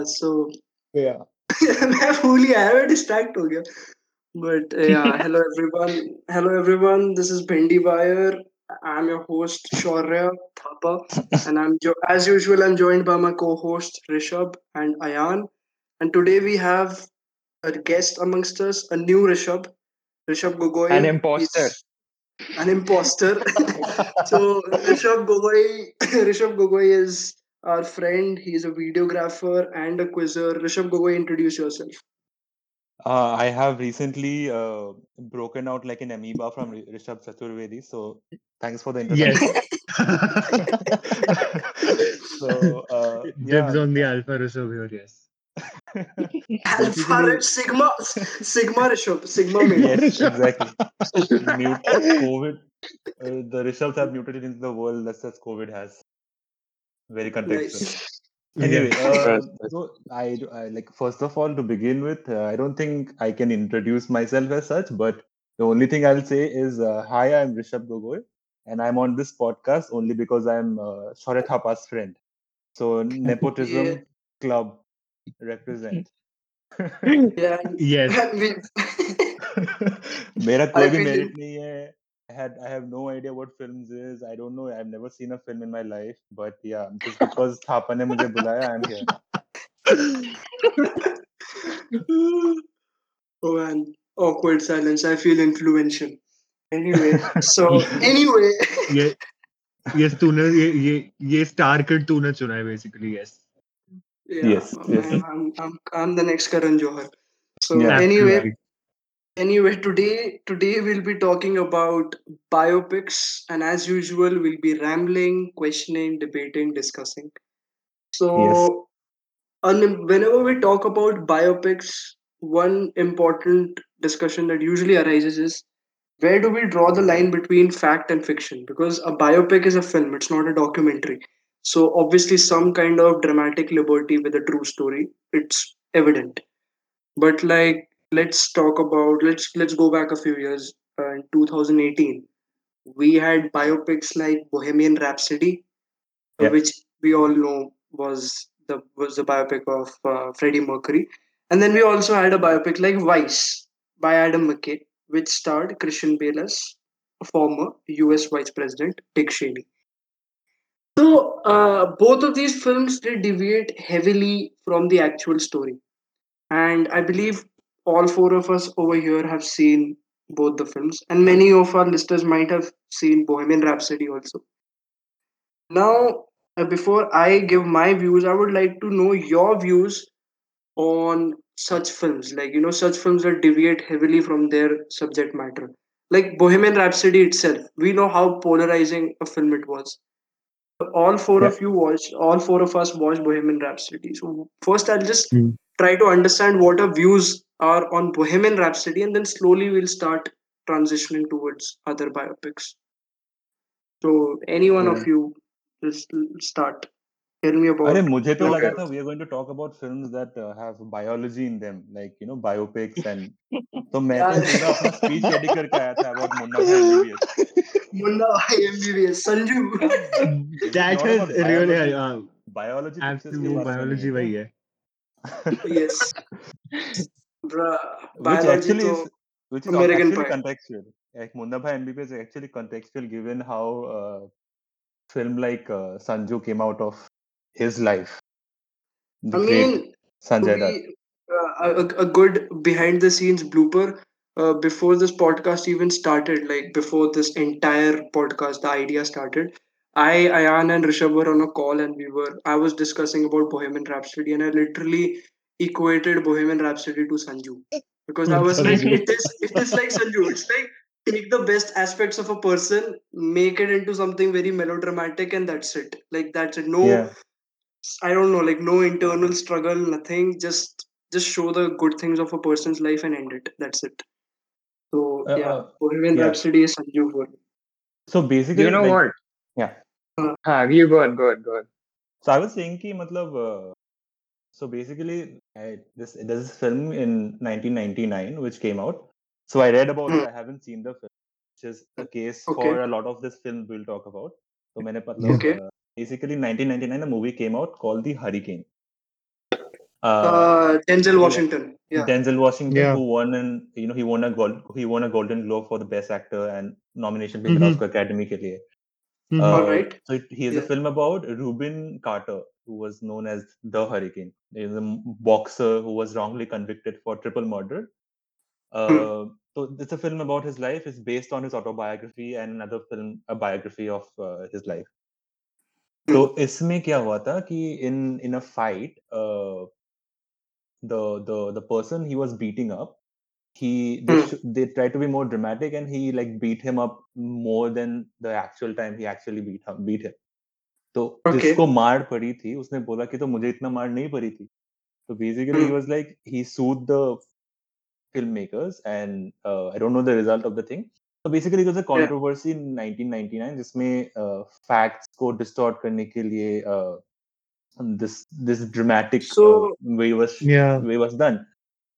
Uh, so Yeah. मैं भूल गया मैं डिस्ट्रैक्ट हो गया but uh, yeah hello everyone hello everyone this is Bhendi Wire I'm your host Shaurya Thapa and I'm jo- as usual I'm joined by my co-host Rishabh and Ayan and today we have a guest amongst us a new Rishabh Rishabh Gogoi An imposter. He's an imposter so Rishabh Gogoi Rishabh Gogoi is our friend he's a videographer and a quizzer Rishabh Gogoi introduce yourself Uh, I have recently uh, broken out like an amoeba from Ri- Rishabh Chaturvedi. So thanks for the introduction. so uh, Dibs on the Alpha Rishabh here, yes. Alpha Sigma Sigma Rishabh Sigma made yes, exactly. Mute COVID. Uh, the Rishabhs have mutated into the world just as COVID has very contextual. Nice. Anyway, uh, so I, I like first of all to begin with, uh, I don't think I can introduce myself as such, but the only thing I'll say is, uh, hi, I'm Rishabh Gogoi, and I'm on this podcast only because I'm uh, Shaurya Thapa's friend. So nepotism yeah. club represent. yeah. Yes. मेरा कोई भी merit नहीं है I had I have no idea what films is. I don't know. I've never seen a film in my life. But yeah, just because Thapa ने मुझे बुलाया, I'm here. oh man, awkward silence. I feel influential. Anyway, so anyway, ये yes तूने ये ये ये star kid तूने चुना है basically yes. yeah, Yes, yes. I'm, I'm, I'm, I'm the next Karan Johar. So Yeah. anyway, Absolutely. anyway, today today we'll be talking about biopics, and as usual, we'll be rambling, questioning, debating, discussing. So, un- whenever we talk about biopics, one important discussion that usually arises is where do we draw the line between fact and fiction? Because a biopic is a film; it's not a documentary. So obviously, some kind of dramatic liberty with a true story, it's evident. But like, let's talk about let's let's go back a few years. Uh, in 2018, we had biopics like Bohemian Rhapsody, Yeah. which we all know was the was the biopic of uh, Freddie Mercury, and then we also had a biopic like Vice by Adam McKay, which starred Christian Bale as former U.S. Vice President Dick Cheney. So uh, both of these films they deviate heavily from the actual story, and I believe all four of us over here have seen both the films, and many of our listeners might have seen Bohemian Rhapsody also. Now, uh, before I give my views, I would like to know your views on such films, like you know, such films that deviate heavily from their subject matter. Like Bohemian Rhapsody itself, we know how polarizing a film it was. All four Yeah. of you watched, all four of us watched Bohemian Rhapsody. So first, I'll just Hmm. try to understand what our views are on Bohemian Rhapsody, and then slowly we'll start transitioning towards other biopics. So, any one of Yeah. you, just l- start. Tell me about. अरे मुझे तो your लगा views. था we are going to talk about films that uh, have biology in them like you know biopics and तो मैं तो यार। पूरा अपना speech ready करके आया था about मुन्ना भाई MBBS Munna Bhai MBBS, Sanju. That not is about really biology. uh, biology pictures के absolute बारे में biology नहीं वही है है. yes. Which actually is which is American actually contextual. Like Munna Bhai MBBS is actually contextual given how uh, film like uh, Sanju came out of his life. The I mean, Sanjay uh, a, a, good behind the scenes blooper uh, before this podcast even started, like before this entire podcast, the idea started. I, Ayan, and Rishabh were on a call, and we were. I was discussing about Bohemian Rhapsody, and I literally equated bohemian rhapsody to sanju because i was like Sanju. it is it is like sanju it's like take the best aspects of a person make it into something very melodramatic and that's it like that's it no yeah I don't know, like no internal struggle, nothing. Just just show the good things of a person's life and end it. That's it. So Uh, yeah, uh, Bohemian yeah. Rhapsody is Sanju for me. so basically you know like, what? yeah हाँ, you go on, go on, go on. So I was saying कि मतलब uh, so basically I, this there's this film in 1999 which came out. So I read about it. I haven't seen the film, which is the case Okay. for a lot of this film we'll talk about. So मैंने मतलब Okay. uh, basically 1999 a movie came out called The Hurricane. Uh, Uh, Denzel yeah. Washington. Yeah. Denzel Washington, Yeah. who won an you know he won a gold he won a Golden Globe for the Best Actor and nomination भी मिला Mhm. उसको Academy के लिए. Mhm. Uh, Alright. So it, he has a Yeah. film about Reuben Carter, who was known as the Hurricane. He is a m- boxer who was wrongly convicted for triple murder. Uh, so it's a film about his life. It's based on his autobiography and another film, a biography of uh, his life. तो इसमें क्या हुआ था कि in in a fight, uh, the the the person he was beating up, he they Hmm. sh- they tried to be more dramatic and he like beat him up more than the actual time he actually beat him beat him. तो okay. जिसको मार पड़ी थी उसने बोला कि तो मुझे इतना मार नहीं पड़ी थी। तो basically he was like he sued the film makers and I don't know the result of the thing तो basically was a controversy in 1999 जिसमें फैक्ट्स uh, को डिस्टॉर्ट करने के लिए this this dramatic so way was way was done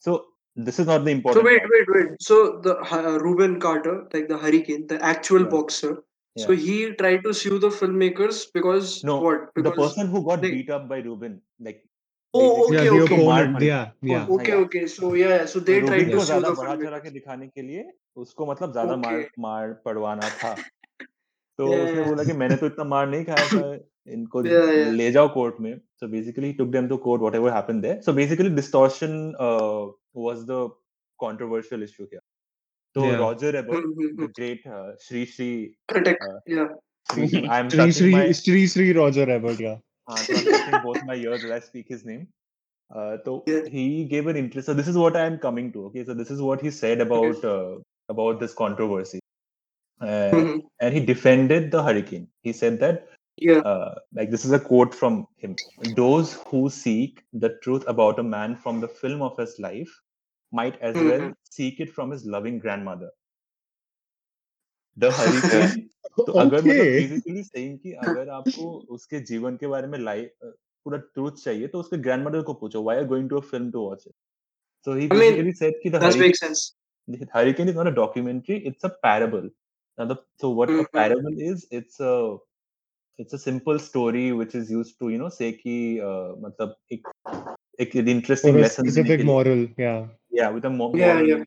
so this is not the important so wait part. wait wait. So the uh, ruben carter like the hurricane the actual yeah. boxer So he tried to sue the filmmakers because No, what? Because the person who got they- beat up by Ruben, like Oh, Yeah, okay, okay. opponent. Yeah, yeah. okay, okay. So yeah, yeah. so they तो tried to sue the filmmakers. दिखाने के लिए उसको मतलब ज़्यादा मार Okay. मार पड़वाना था तो Yeah, उसने yeah. बोला कि मैंने तो इतना मार नहीं खाया था इनको Yeah, yeah. ले जाओ कोर्ट में so basically he took them to court whatever happened there so basically distortion uh, was the controversial issue here so Yeah. Roger Ebert Hmm, hmm, the great uh, Shri Shri Critic. Uh, Yeah. Shri I'm Sri touching Sri my Sri Sri Roger Ebert. Yeah. uh, so I'm touching both my ears as I speak his name uh, so Yeah. he gave an interest so this is what I'm coming to okay so this is what he said about uh, about this controversy uh, and he defended the hurricane. He said that, Yeah. uh, like, this is a quote from him Those who seek the truth about a man from the film of his life might as mm-hmm. well seek it from his loving grandmother. The hurricane तो अगर okay. मतलब basically saying कि अगर आपको उसके जीवन के बारे में लाइफ पूरा ट्रूथ चाहिए तो उसके ग्रैंडमदर को पूछो why are going to a film to watch it so he basically said कि the hurricane hurricane is not a documentary it's a parable मतलब so what a parable is it's a it's a simple story which is used to you know say कि मतलब एक एक interesting lesson specific moral या specific के लिए moral. Yeah. yeah with a mo- Yeah, moral yeah.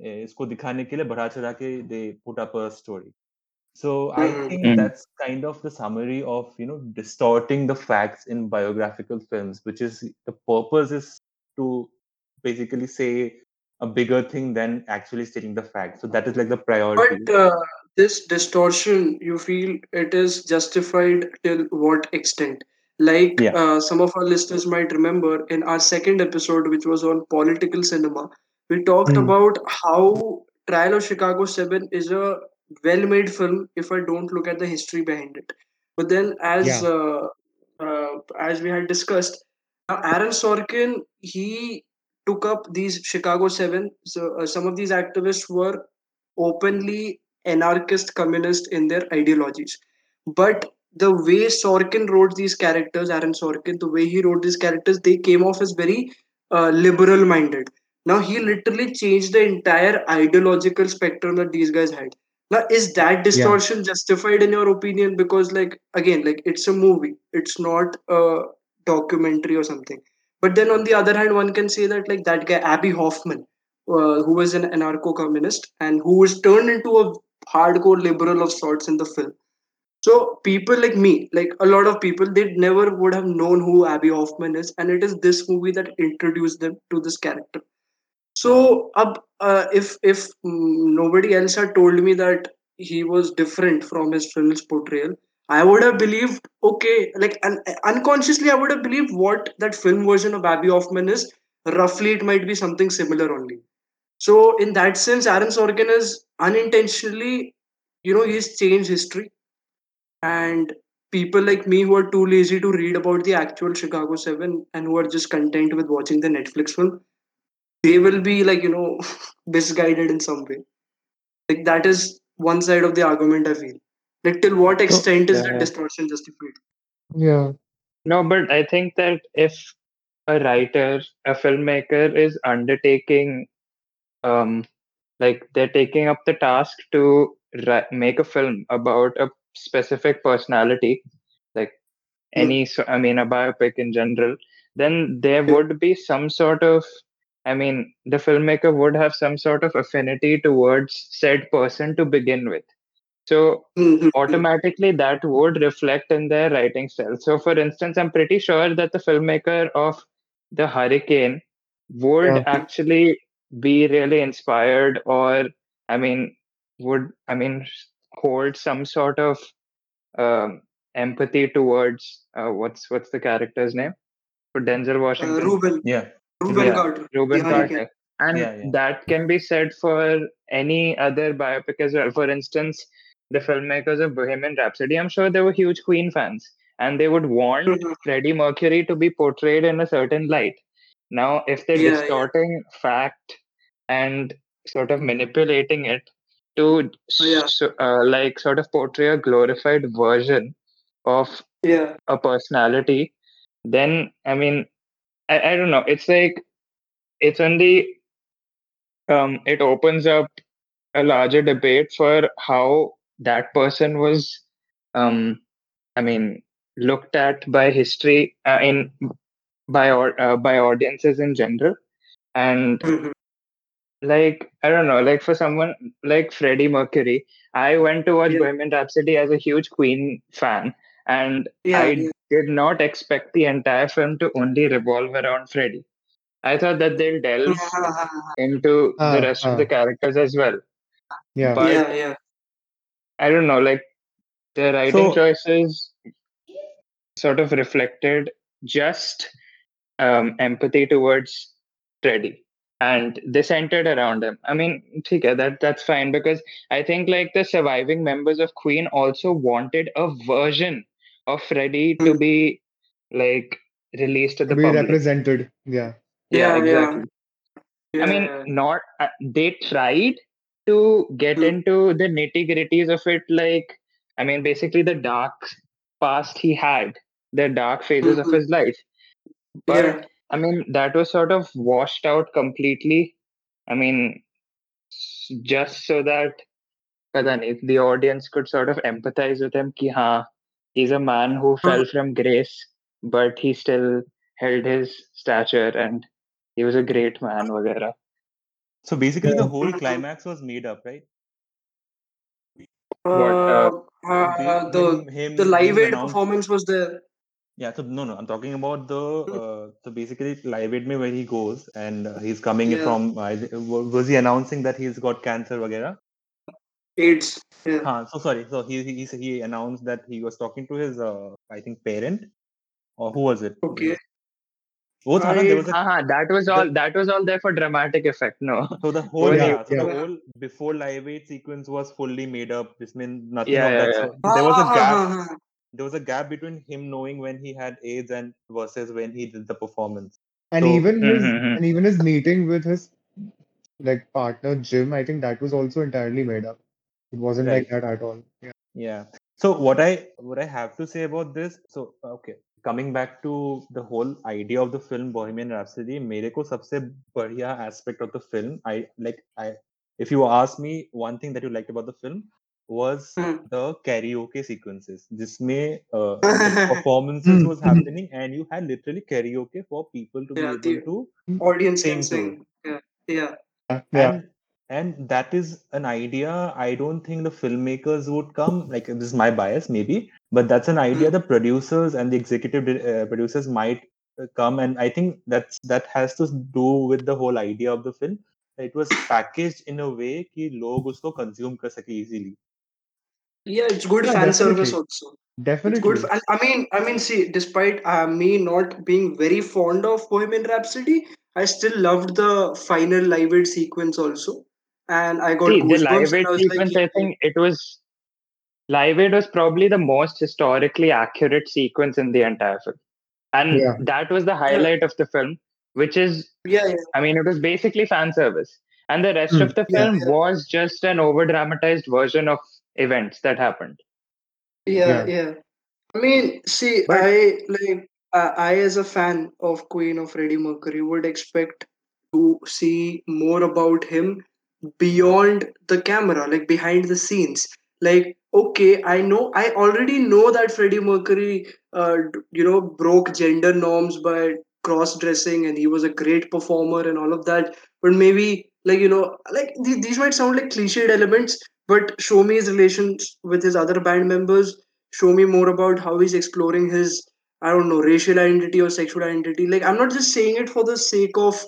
eh, इसको दिखाने के लिए बढ़ा चढ़ा के they put up a story so I Mhm. think Mhm. that's kind of the summary of you know distorting the facts in biographical films which is the purpose is to basically say a bigger thing than actually stating the fact so that is like the priority But uh, this distortion, you feel it is justified till what extent? Like Yeah. uh, some of our listeners might remember in our second episode, which was on political cinema, we talked Hmm. about how Trial of Chicago 7 is a well made film if I don't look at the history behind it. But then, as Yeah. uh, uh, as we had discussed, now Aaron Sorkin, he took up these Chicago 7. So, uh, some of these activists were openly anarchist communist in their ideologies but the way sorkin wrote these characters aaron sorkin the way he wrote these characters they came off as very uh, liberal minded now he literally changed the entire ideological spectrum that these guys had. Now is that distortion justified in your opinion? Because like again like it's a movie. It's not a documentary or something. But then on the other hand one can say that like that guy abbie hoffman uh, who was an anarcho-communist and who was turned into a hardcore liberal of sorts in the film. So people like me, like a lot of people, they never would have known who Abbie Hoffman is, and it is this movie that introduced them to this character. So, ab, uh, if if mm, nobody else had told me that he was different from his film's portrayal, I would have believed okay, like un- unconsciously, I would have believed what that film version of Abbie Hoffman is. Roughly, it might be something similar only. So in that sense, Aaron Sorkin is unintentionally, you know, he's changed history. And people like me who are too lazy to read about the actual Chicago Seven and who are just content with watching the Netflix film, they will be like, you know, misguided in some way. Like that is one side of the argument I feel. Like till what extent is that yeah. distortion justified? Yeah. No, but I think that if a writer, a filmmaker is undertaking, um, like they're taking up the task to ri- make a film about a specific personality, like Hmm. any, so I mean, a biopic in general, then there would be some sort of I mean, the filmmaker would have some sort of affinity towards said person to begin with. So Mhm. automatically that would reflect in their writing style. So, for instance, I'm pretty sure that the filmmaker of The Hurricane would Yeah. actually be really inspired, or I mean, would I mean hold some sort of um, empathy towards uh, what's what's the character's name for Denzel Uh, Washington? Rubin, Yeah. Rubin Yeah, Carter. Rubin The Hurricane. Carter. And Yeah, yeah. that can be said for any other biopic as well. For instance, the filmmakers of Bohemian Rhapsody, I'm sure they were huge Queen fans and they would want Mhm. Freddie Mercury to be portrayed in a certain light. Now, if they're Yeah, yeah. distorting fact and sort of manipulating it to Oh, yeah. so, uh, like sort of portray a glorified version of Yeah. a personality, then I mean, I, I don't know. It's like it's only um, it opens up a larger debate for how that person was, um, I mean, looked at by history uh, in by au- uh, by audiences in general, and Mhm. Like I don't know, like for someone like Freddie Mercury, I went to watch Yeah. Bohemian Rhapsody as a huge Queen fan, and Yeah, I yeah. did not expect the entire film to only revolve around Freddie. I thought that they'll delve into Ah, the rest of the characters as well. Yeah. But yeah, yeah. I don't know, like the writing So- choices sort of reflected just um, empathy towards Freddie. And they centered around him. I mean, okay, that that's fine because I think like the surviving members of Queen also wanted a version of Freddie to Mm. be like released to To the be public. represented. Yeah. Yeah, Yeah, yeah. exactly. Yeah, I mean, not uh, they tried to get Hmm. into the nitty gritties of it, like I mean, basically the dark past he had, the dark phases of Mhm. his life. But yeah. I mean, that was sort of washed out completely. I mean, s- just so that pata nahi, the audience could sort of empathize with him. Ki, haan, he's a man who fell from grace, but he still held his stature and he was a great man, वगैरह. So basically, the Yeah. whole Mhm. climax was made up, right? What, uh, Uh, uh, the him, him, the Live him Aid announce- performance was there. Yeah, so no, no, I'm talking about the Hmm. uh, so basically Live Aid mein where he goes and uh, he's coming Yeah. from. I thi- wa- was he announcing that he's got cancer, वगैरह? AIDS. Yeah. हाँ, so sorry. So he he he announced that he was talking to his uh, I think parent or who was it? Okay. वो था ना, there was a हाँ, हाँ, that was all. That was all there for dramatic effect. No. So the whole Yeah, yeah, so the yeah. whole before Live Aid sequence was fully made up. This means nothing Yeah, of yeah, that. yeah. So there was a Ah, gap. ah, ah, There was a gap between him knowing when he had AIDS and versus when he did the performance. And So- even his Mhm. and even his meeting with his like partner Jim, I think that was also entirely made up. It wasn't like Right. that at all. Yeah. Yeah. So what I what I have to say about this, so okay, coming back to the whole idea of the film Bohemian Rhapsody, मेरे को सबसे बढ़िया aspect of the film, I like I if you ask me one thing that you liked about the film was Hmm. the karaoke sequences. जिसमें uh, the performances Hmm. was happening and you had literally karaoke for people to Yeah, be able the- to Audience Sing can sing. Yeah. Yeah. Yeah. and and that is an idea i don't think the filmmakers would come like this is my bias maybe but that's an idea Mm. the producers and the executive di- uh, producers might uh, come and i think that's that has to do with the whole idea of the film it was packaged in a way कि लोग उसको consume कर सके easily yeah, it's good Yeah, fan service definitely. also. It's Definitely. good. f- I mean, I mean, see, despite uh, me not being very fond of Bohemian Rhapsody, I still loved the final Live Aid sequence also, and I got See, the. Live Aid I was like, sequence, I think it was Live Aid was probably the most historically accurate sequence in the entire film, and Yeah. that was the highlight of the film, which is, yeah, yeah, I mean, it was basically fan service, and the rest Hmm. of the Yeah, film yeah. was just an over dramatized version of events that happened. yeah, Yeah. yeah. I mean, see, But- I like I, I as a fan of Queen of Freddie Mercury would expect to see more about him beyond the camera, like behind the scenes. Like, okay, I know, I already know that Freddie Mercury, uh, you know, broke gender norms by cross dressing and he was a great performer and all of that but maybe like you know like th- these might sound like cliched elements but show me his relations with his other band members show me more about how he's exploring his i don't know racial identity or sexual identity like i'm not just saying it for the sake of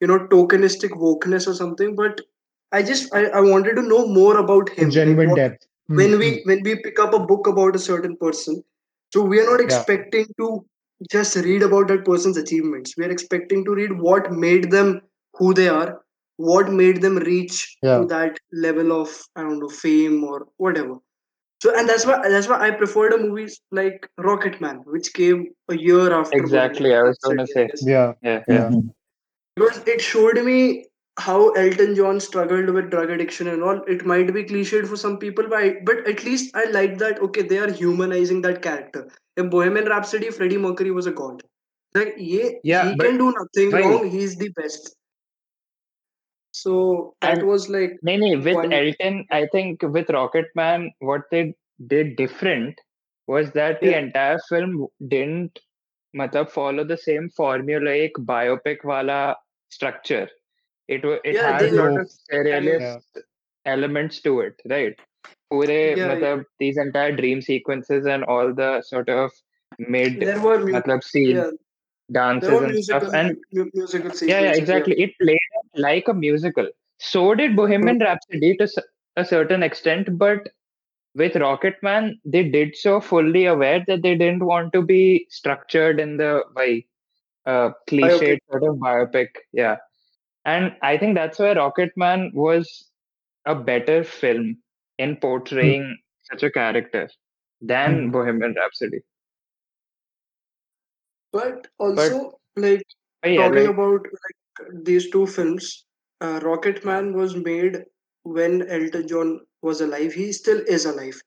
you know tokenistic wokeness or something but i just i, I wanted to know more about him Genuine what depth. Hmm, when hmm. we when we pick up a book about a certain person so we are not Yeah. expecting to just read about that person's achievements we are expecting to read what made them who they are what made them reach Yeah. to that level of i don't know fame or whatever so and that's why that's why i preferred a movies like rocketman which came a year after Exactly, Bohemian I was going to say. guess Yeah. Yeah, yeah. Yeah. because it showed me how Elton John struggled with drug addiction and all. It might be cliched for some people, but, I, but at least I like that. Okay, they are humanizing that character. In Bohemian Rhapsody, Freddie Mercury was a god. Like, yeah, Yeah, he but can do nothing why? wrong. He's the best. So that And was like no, no, with one. Elton, I think with Rocketman, what they did different was that the entire film didn't matlab, follow the same formulaic biopic wala structure. It it yeah, had a lot of serious Yeah. elements to it, right? Pure, yeah, yeah. matlab, these entire dream sequences and all the sort of mid There were mu- matlab, scene yeah, dances and stuff, musical and musical yeah, yeah. Yeah, exactly. It played like a musical. So did Bohemian Rhapsody to a certain extent, but with Rocketman, they did so fully aware that they didn't want to be structured in the way uh, cliched sort of biopic. Yeah, and I think that's why Rocketman was a better film in Hmm. portraying such a character than Hmm. Bohemian Rhapsody. But But also, like uh, yeah, talking like about like these two films, uh, Rocket Man was made when Elton John was alive. He still is alive.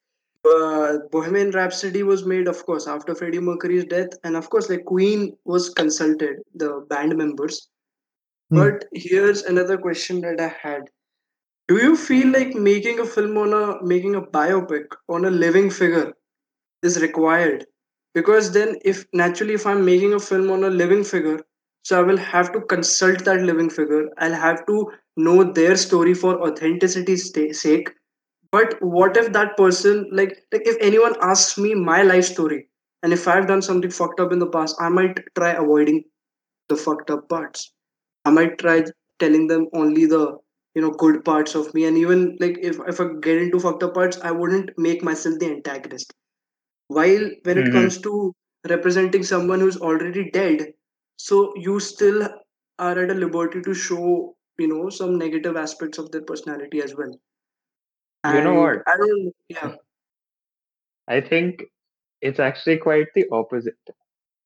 Uh, Bohemian Rhapsody was made, of course, after Freddie Mercury's death, and of course, like Queen was consulted, the band members. Hmm. But here's another question that I had: Do you feel like making a film on a making a biopic on a living figure is required because then if naturally if i'm making a film on a living figure so i will have to consult that living figure. I'll have to know their story for authenticity's sake. But what if that person like like if anyone asks me my life story and if i've done something fucked up in the past i might try avoiding the fucked up parts. I might try telling them only the you know good parts of me. And even like if, if i get into fucked up parts i wouldn't make myself the antagonist. While when it mhm. comes to representing someone who's already dead so you still are at a liberty to show you know some negative aspects of their personality as well you know what? i don't yeah I think it's actually quite the opposite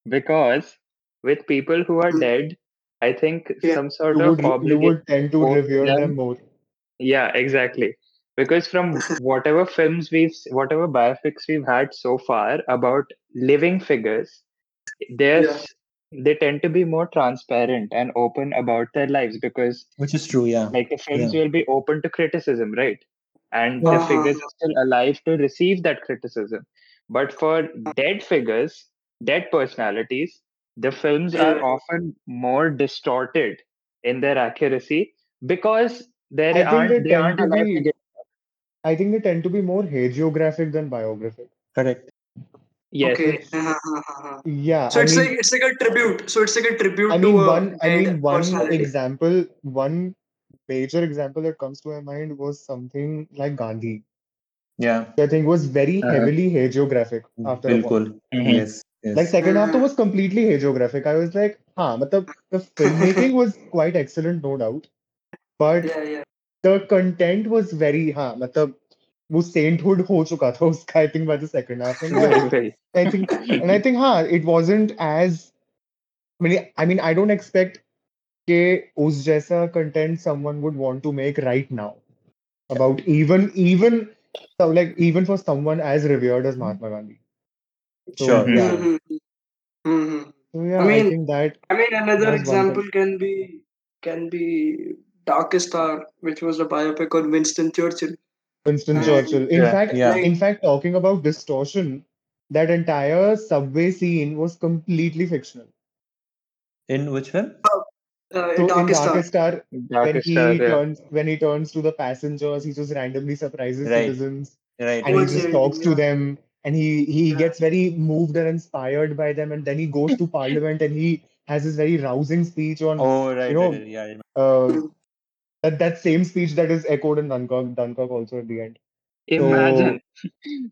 because with people who are Hmm. dead, I think yeah some sort You of would you would tend to owes revere them them. more. Yeah, exactly. Because from whatever films we've, whatever biopics we've had so far about living figures, yeah there's they tend to be more transparent and open about their lives because Which is true, yeah. like the films Yeah. will be open to criticism right and the uh-huh. figures are still alive to receive that criticism but for dead figures dead personalities the films are often more distorted in their accuracy because there I aren't they they aren't alive be I think they tend to be more hagiographic than biographic. Correct. Yes. Okay. yeah. So I it's mean, like it's like a tribute. So it's like a tribute. I mean, one. I mean, one example. One major example that comes to my mind was something like Gandhi. Yeah. I think was very uh, heavily hagiographic after. Bilkul. Mm-hmm. Yes, yes. Like second half mm-hmm. was completely hagiographic. I was like, huh, but the filmmaking was quite excellent, no doubt. But yeah, yeah. the content was very, huh, matlab, वो sainthood हो चुका था उसका I think by the second half and yeah Very, very. I think and I think हाँ it wasn't as I mean I mean I don't expect कि उस जैसा content someone would want to make right now about even even so like even for someone as revered as Mahatma Gandhi so Sure. Mhm. yeah Mhm, mhm. so I yeah I mean, think that I mean, another was one example thing can be can be Darkest Star, which was a biopic on Winston Churchill, Winston Churchill in Yeah. fact Yeah. in fact talking about distortion that entire subway scene was completely fictional In which film? Uh, So in Darkest Hour. Darkest Star, when Darkest he Star, yeah. turns when he turns to the passengers, he just randomly surprises Right. citizens Right. and he just talks ending, to them and he he Yeah. gets very moved and inspired by them and then he goes to parliament and he has this very rousing speech on Oh, right. you know right, right. Yeah. Uh. That that same speech that is echoed in Dunkirk Dunkirk also at the end. Imagine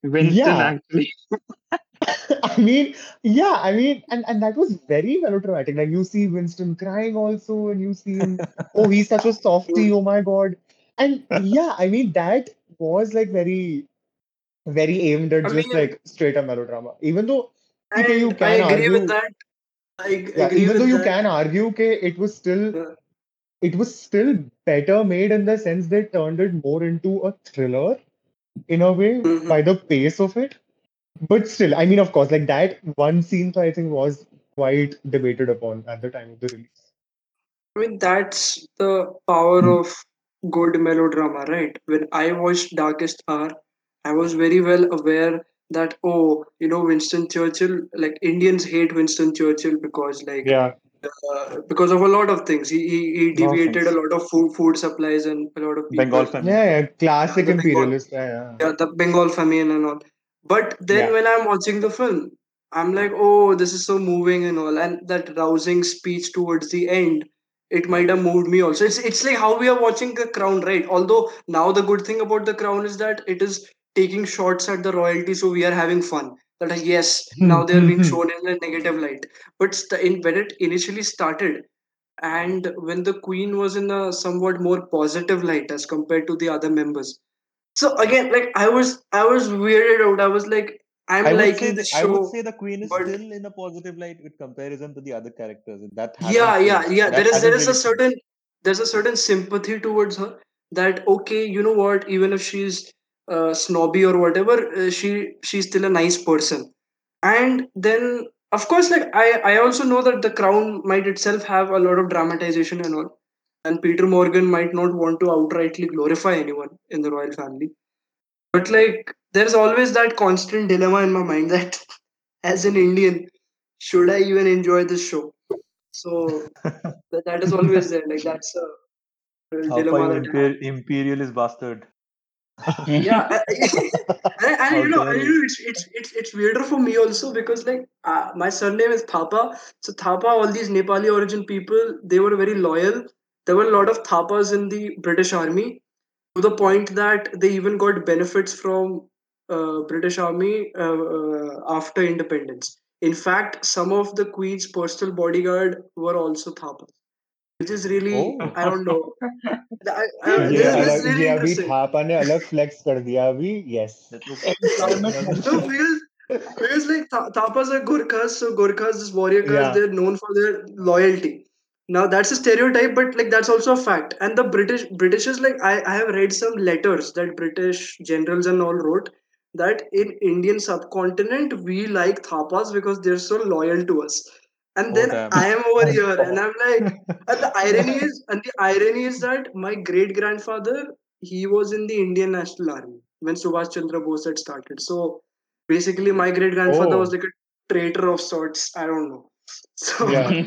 Winston Yeah. actually. I mean, yeah, I mean, and, and that was very melodramatic. Like you see Winston crying also, and you see him, oh, he's such a softie, oh my God. And yeah, I mean, that was like very, very aimed at I just mean- like straight up melodrama. Even though, okay, you can I agree argue, with that. I g- yeah, even though you that. can argue, okay, it was still. It was still better made in the sense they turned it more into a thriller in a way Mhm. by the pace of it. But still, I mean, of course, like that one scene, I think, was quite debated upon at the time of the release. I mean, that's the power of good melodrama, right? When I watched Darkest Hour, I was very well aware that, oh, you know, Winston Churchill, like Indians hate Winston Churchill because, like, Yeah, uh, because of a lot of things. He, he, he Lot of deviated a lot of food, food supplies and a lot of people. Bengal famine. yeah, yeah, classic the Bengal- imperialist. Yeah, yeah. yeah, the Bengal famine and all. But then Yeah. when I'm watching the film, I'm like, oh, this is so moving and all, and that rousing speech towards the end, it might have moved me also. It's it's like how we are watching The Crown, right? Although now the good thing about The Crown is that it is taking shots at the royalty, so we are having fun. That yes, now hmm, they are hmm, being hmm. shown in a negative light. But st- in, when it initially started, and when the Queen was in a somewhat more positive light as compared to the other members, so again, like I was, I was weirded out. I was like, I'm I say the, I would say the queen is but- still in a positive light with comparison to the other characters. That Yeah, yeah, yeah. That There is, there hasn't a certain, there's a certain sympathy towards her. That okay, you know what? Even if she's uh, snobby or whatever, uh, she she's still a nice person. And then, of course, like I, I also know that the crown might itself have a lot of dramatization and all. And Peter Morgan might not want to outrightly glorify anyone in the royal family. But like, there's always that constant dilemma in my mind that, as an Indian, should I even enjoy this show? So that, is always there. Like that's a, a dilemma that imper- imperialist bastard? Yeah. I- and, and you know, dare and, you you. know it's, it's it's it's weirder for me also because like uh, my surname is Thapa. So Thapa all these Nepali origin people they were very loyal. There were a lot of Thapas in the British army to the point that they even got benefits from uh, British army uh, uh, after independence. In fact some of the queen's personal bodyguard were also Thapas which is really Oh. I don't know I, I, Yeah, ये this, this अलग is really ये अभी interesting Thapa ने अलग flex कर दिया अभी yes That was- Employment that was- No, because, because like Tha- Thapas are Gurkhas, so Gurkhas, this warrior cars, Yeah. they're known for their loyalty. Now that's a stereotype, but like that's also a fact. And the British Britishers, like I, I have read some letters that British generals and all wrote that in Indian subcontinent we like Thapas because they're so loyal to us. and Oh, then damn. I am over here, and I'm like, and the irony is, and the irony is that my great grandfather he was in the Indian National Army when Subhash Chandra Bose had started. So basically, my great grandfather Oh. was like a traitor of sorts. I don't know. So Yeah.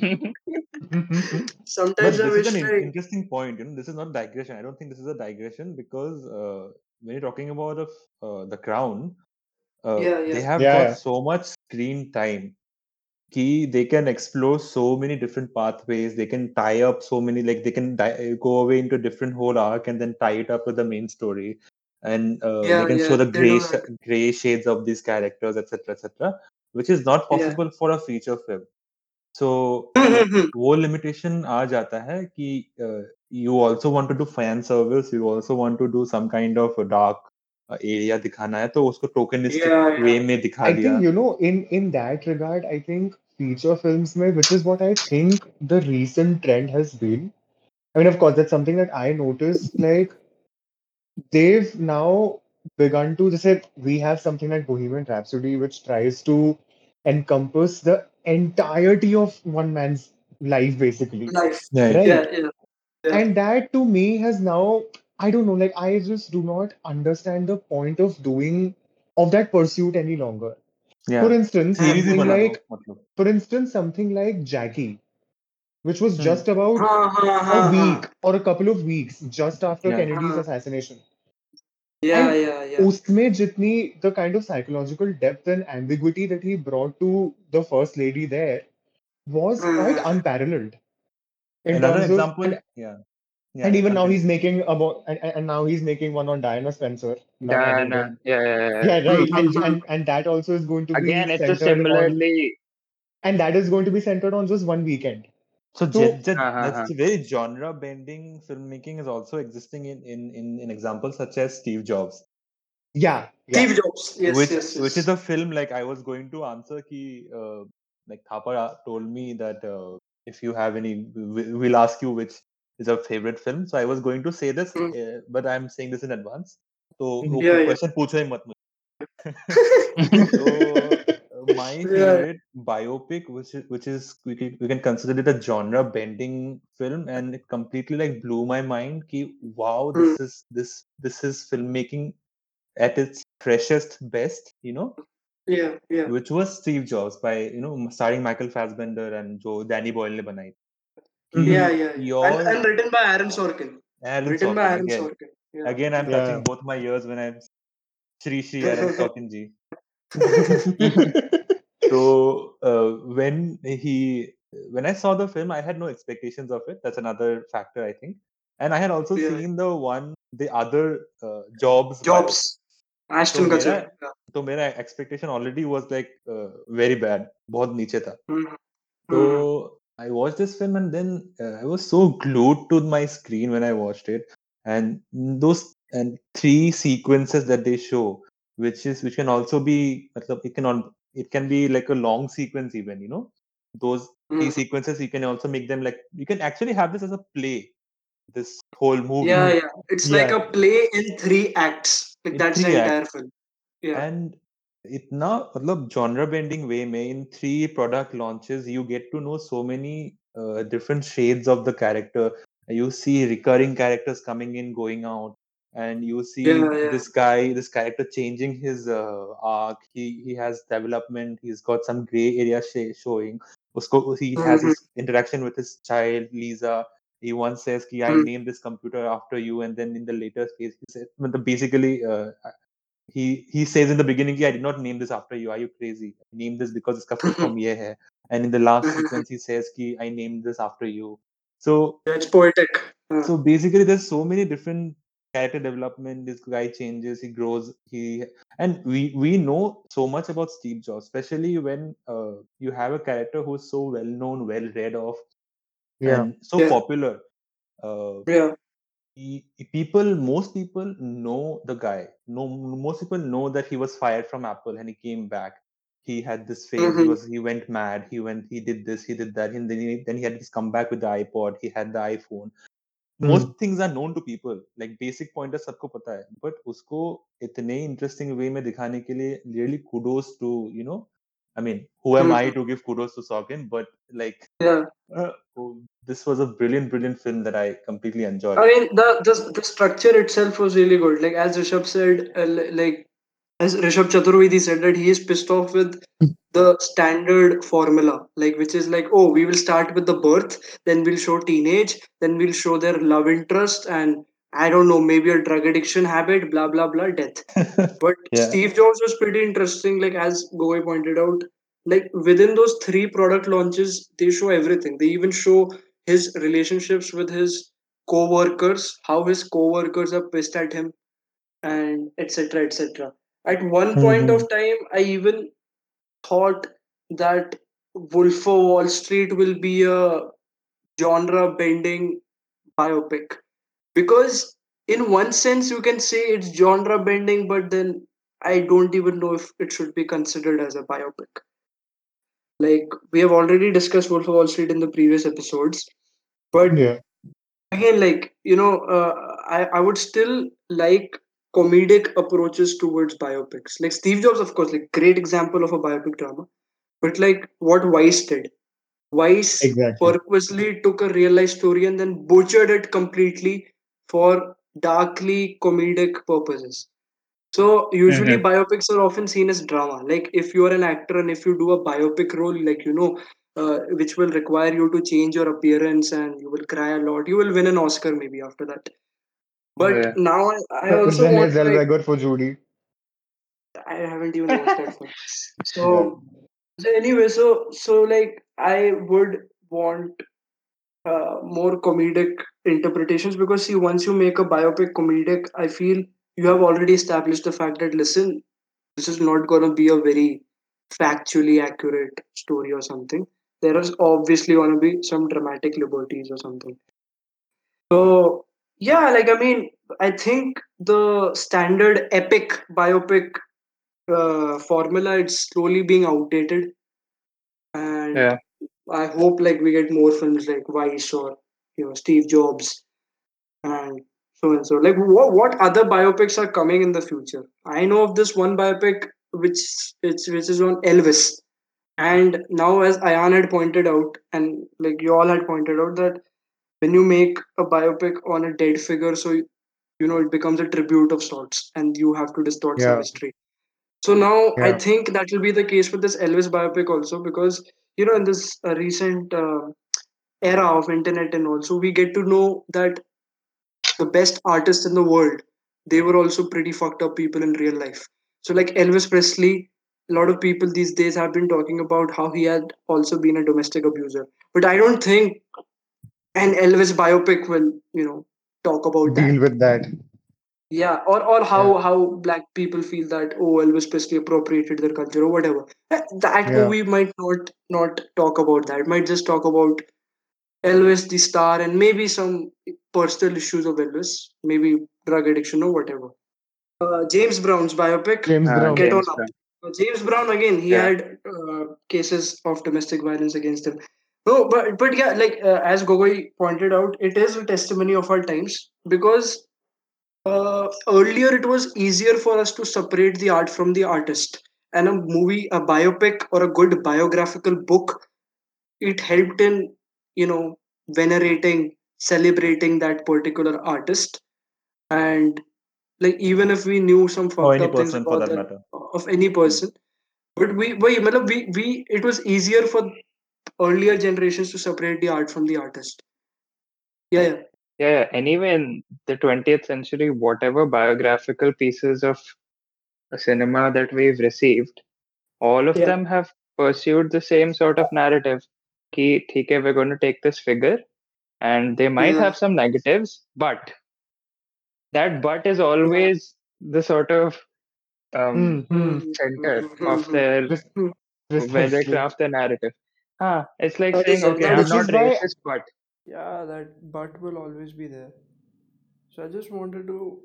But sometimes I this wish is an like interesting point. You know, this is not digression. I don't think this is a digression because uh, when you're talking about of, uh, the crown, uh, Yeah, they have Yeah, got yeah. so much screen time Key, they can explore so many different pathways. They can tie up so many, like they can di- go away into a different whole arc and then tie it up with the main story. And uh, Yeah, they can yeah, show the they gray, do sh- that. gray shades of these characters, etc., etc., which is not Yeah. possible for a feature film. So Mhm. वो limitation आ जाता है कि uh, you also want to do fan service, you also want to do some kind of a dark uh, area दिखाना है तो उसको tokenistic Yeah, yeah. way में दिखा I दिया think you know in in that regard I think feature films mein, which is what I think the recent trend has been I mean of course that's something that I noticed like they've now begun to just say we have something like Bohemian Rhapsody which tries to encompass the entirety of one man's life basically Life. Right. right Yeah, yeah. Yeah. and that to me has now I don't know like I just do not understand the point of doing of that pursuit any longer yeah. For instance, something like, for instance, something like Jackie, which was hmm. just about a week or a couple of weeks just after yeah. Kennedy's uh-huh. assassination. Yeah, and yeah, yeah. Jitni the kind of psychological depth and ambiguity that he brought to the first lady there was quite hmm. unparalleled. In Another example, of, yeah yeah, and even now he's making about and, and and now he's making one on Diana Spencer Diana. Yeah, yeah, yeah. yeah right and and and that also is going to be Again, it's a centered on similarly. and that is going to be centered on just one weekend So, so jet, jet, Uh-huh. that's very genre bending filmmaking is also existing in, in, in, in examples such as Steve Jobs, yeah yeah Steve Jobs. Yes, which yes, which is a film like I was going to answer ki uh, like Thapa told me that uh, if you have any, we'll ask you which is your favorite film. So I was going to say this, Mm. uh, but I'm saying this in advance. So Mhm. वो Yeah, yeah. question पूछो ही मत मुझे. So uh, my Yeah. favorite biopic, which is which is we can, we can consider it a genre bending film, and it completely like blew my mind. Ki, wow, Mm. this is this this is filmmaking at its freshest best, you know, Yeah, yeah. which was Steve Jobs by you know starring Michael Fassbender and जो Danny Boyle ने बनाई. Mhm. Yeah, yeah, yeah. Your And, and written by Aaron Sorkin. Aaron Written by Sorkin Aaron again. Sorkin. Yeah. Again, I'm Yeah. touching both my ears when I'm Shri Shri Aaron Sorkin ji. So uh, when he when I saw the film, I had no expectations of it. That's another factor, I think. And I had also Yeah. seen the one, the other uh, Jobs. biopic. Jobs. So Ashton मेरा Kutcher. Yeah. तो मेरा expectation already was like uh, very bad, बहुत नीचे था. Mhm. I watched this film and then uh, I was so glued to my screen when I watched it, and those and three sequences that they show, which is which can also be, it can on it can be like a long sequence even, you know, those three Mhm. sequences you can also make them like you can actually have this as a play, this whole movie Yeah, yeah. It's like a play in three acts. Like in that's the three acts. entire film. Yeah. and इतना मतलब genre bending way में in three product launches you get to know so many uh, different shades of the character you see recurring characters coming in going out and you see Yeah, yeah. this guy this character changing his uh, arc he he has development he's got some gray area sh- showing Usko, he has Mhm. his interaction with his child lisa he once says ki, i Mm. named this computer after you and then in the later phase he said matlab basically uh, he he says in the beginning, I did not name this after you. Are you crazy? I named this because it's coming from ye hai. And in the last sequence, he says, Ki, I named this after you. So it's poetic. Hmm. So basically, there's so many different character development. This guy changes, he grows, he and we we know so much about Steve Jobs, especially when uh, you have a character who's so well known, well read of, yeah, so yeah. popular. Uh, yeah people most people know the guy. No most people know that he was fired from apple and he came back. He had this phase mm-hmm. he was he went mad. He went he did this he did that. And then he, then he had his comeback with the ipod. He had the iphone. Mm-hmm. most things are known to people. Like basic pointers sabko pata but usko itne interesting way mein dikhane ke liye really kudos to you know I mean who am I Mhm. to give kudos to Sorkin but like Yeah. uh, this was a brilliant brilliant film that I completely enjoyed I mean, the, the the structure itself was really good. Like as Rishabh said, uh, like as Rishabh Chaturvedi said that he is pissed off with the standard formula, like which is like, oh, we will start with the birth, then we'll show teenage, then we'll show their love interest, and I don't know, maybe a drug addiction habit, blah blah blah, death. But Yeah. Steve Jobs was pretty interesting. Like as Goy pointed out, like within those three product launches, they show everything. They even show his relationships with his co-workers, how his co-workers are pissed at him, and etc. etc. At one hmm. point of time, I even thought that Wolf of Wall Street will be a genre-bending biopic because in one sense you can say it's genre bending but then i don't even know if it should be considered as a biopic. Like we have already discussed wolf of wall street in the previous episodes but yeah. again like you know uh, I, I would still like comedic approaches towards biopics. Like steve jobs of course like great example of a biopic drama but like what vice did. Vice exactly. purposely took a real life story and then butchered it completely for darkly comedic purposes. So usually Mhm. biopics are often seen as drama. Like if you are an actor and if you do a biopic role, like you know, uh, which will require you to change your appearance and you will cry a lot. You will win an Oscar maybe after that. But Yeah. now I, I also want like, Zellweger for Judy. I haven't even watched that film. So, so anyway, so so like I would want uh, more comedic interpretations because see, once you make a biopic comedic, I feel you have already established the fact that listen, this is not going to be a very factually accurate story or something. There is obviously going to be some dramatic liberties or something. So yeah, like I mean, I think the standard epic biopic uh, formula it's slowly being outdated, and Yeah. I hope like we get more films like Vice or you know Steve Jobs and so and so. Like what what other biopics are coming in the future? I know of this one biopic which it's which is on Elvis, and now as Ayan had pointed out, and like you all had pointed out that when you make a biopic on a dead figure, so you know it becomes a tribute of sorts, and you have to distort some history. So now I think that will be the case with this Elvis biopic also because you know in this uh, recent uh, era of internet and also we get to know that the best artists in the world they were also pretty fucked up people in real life. So like Elvis Presley, a lot of people these days have been talking about how he had also been a domestic abuser. But I don't think an Elvis biopic will you know talk about that Deal with that. Yeah or or how Yeah. how black people feel that oh elvis presley appropriated their culture or whatever Eh, that Yeah. movie might not not talk about that might just talk about elvis the star and maybe some personal issues of elvis maybe drug addiction or whatever uh, james brown's biopic James Uh, Brown. get James on up Brown. Uh, james brown again he Yeah. had uh, cases of domestic violence against him no but but yeah like uh, as gogoi pointed out it is a testimony of our times because uh, earlier it was easier for us to separate the art from the artist. And a movie a biopic or a good biographical book it helped in you know venerating celebrating that particular artist. And like even if we knew some fucked up things for about that that matter. of any person. But we we, we we it was easier for earlier generations to separate the art from the artist. Yeah yeah Yeah. Anyway, in the 20th century, whatever biographical pieces of cinema that we've received, all of yeah them have pursued the same sort of narrative. Ki, theek we're going to take this figure, and they might yeah have some negatives, but that but is always the sort of um, Hmm. Hmm. Hmm, center hmm, hmm, of hmm, their hmm. where they craft the narrative. Ah, it's like saying, okay, I'm not is why racist, but Yeah, that but will always be there. So I just wanted to,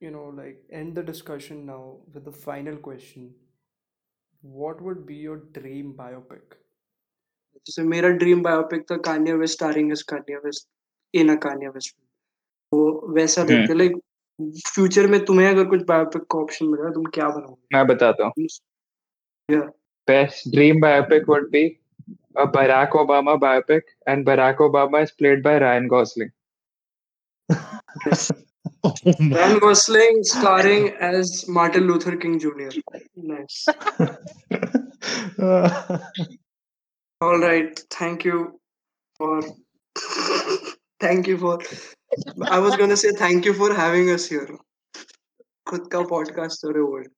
you know, like end the discussion now with the final question. What would be your dream biopic? जैसे मेरा dream biopic था Kanye West starring as Kanye West इन अ Kanye West वो वैसा hmm, देखते like future में तुम्हें अगर कुछ बायोपिक का ऑप्शन मिला तुम क्या बनाओगे मैं बताता हूँ. Yeah. Best dream biopic would be a Barack Obama biopic, and Barack Obama is played by Ryan Gosling. Yes. Oh my. Ryan Gosling starring as Martin Luther King Jr. Nice. All right. Thank you for. thank you for. I was gonna say thank you for having us here. खुद का podcast हो रहे word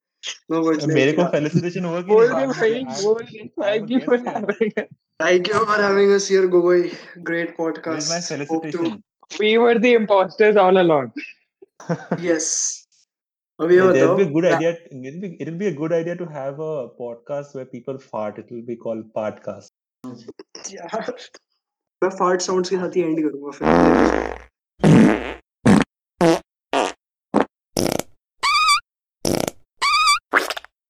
no words मेरे को like felicitation होगा कि बोल नहीं दे बाद भाई में बोल दे I'm a thank you for guest here. having us. Thank you for having us here, Gogoi. Great Where is my podcast. Hope to. felicitation? We were the imposters all along. Yes. अब ये Yeah, there'll be a बताओ good रा- idea. It'll be, it'll be a good idea to have a podcast where people fart. It will be called Podcast. यार मैं fart sounds के साथ ही and करूंगा फिर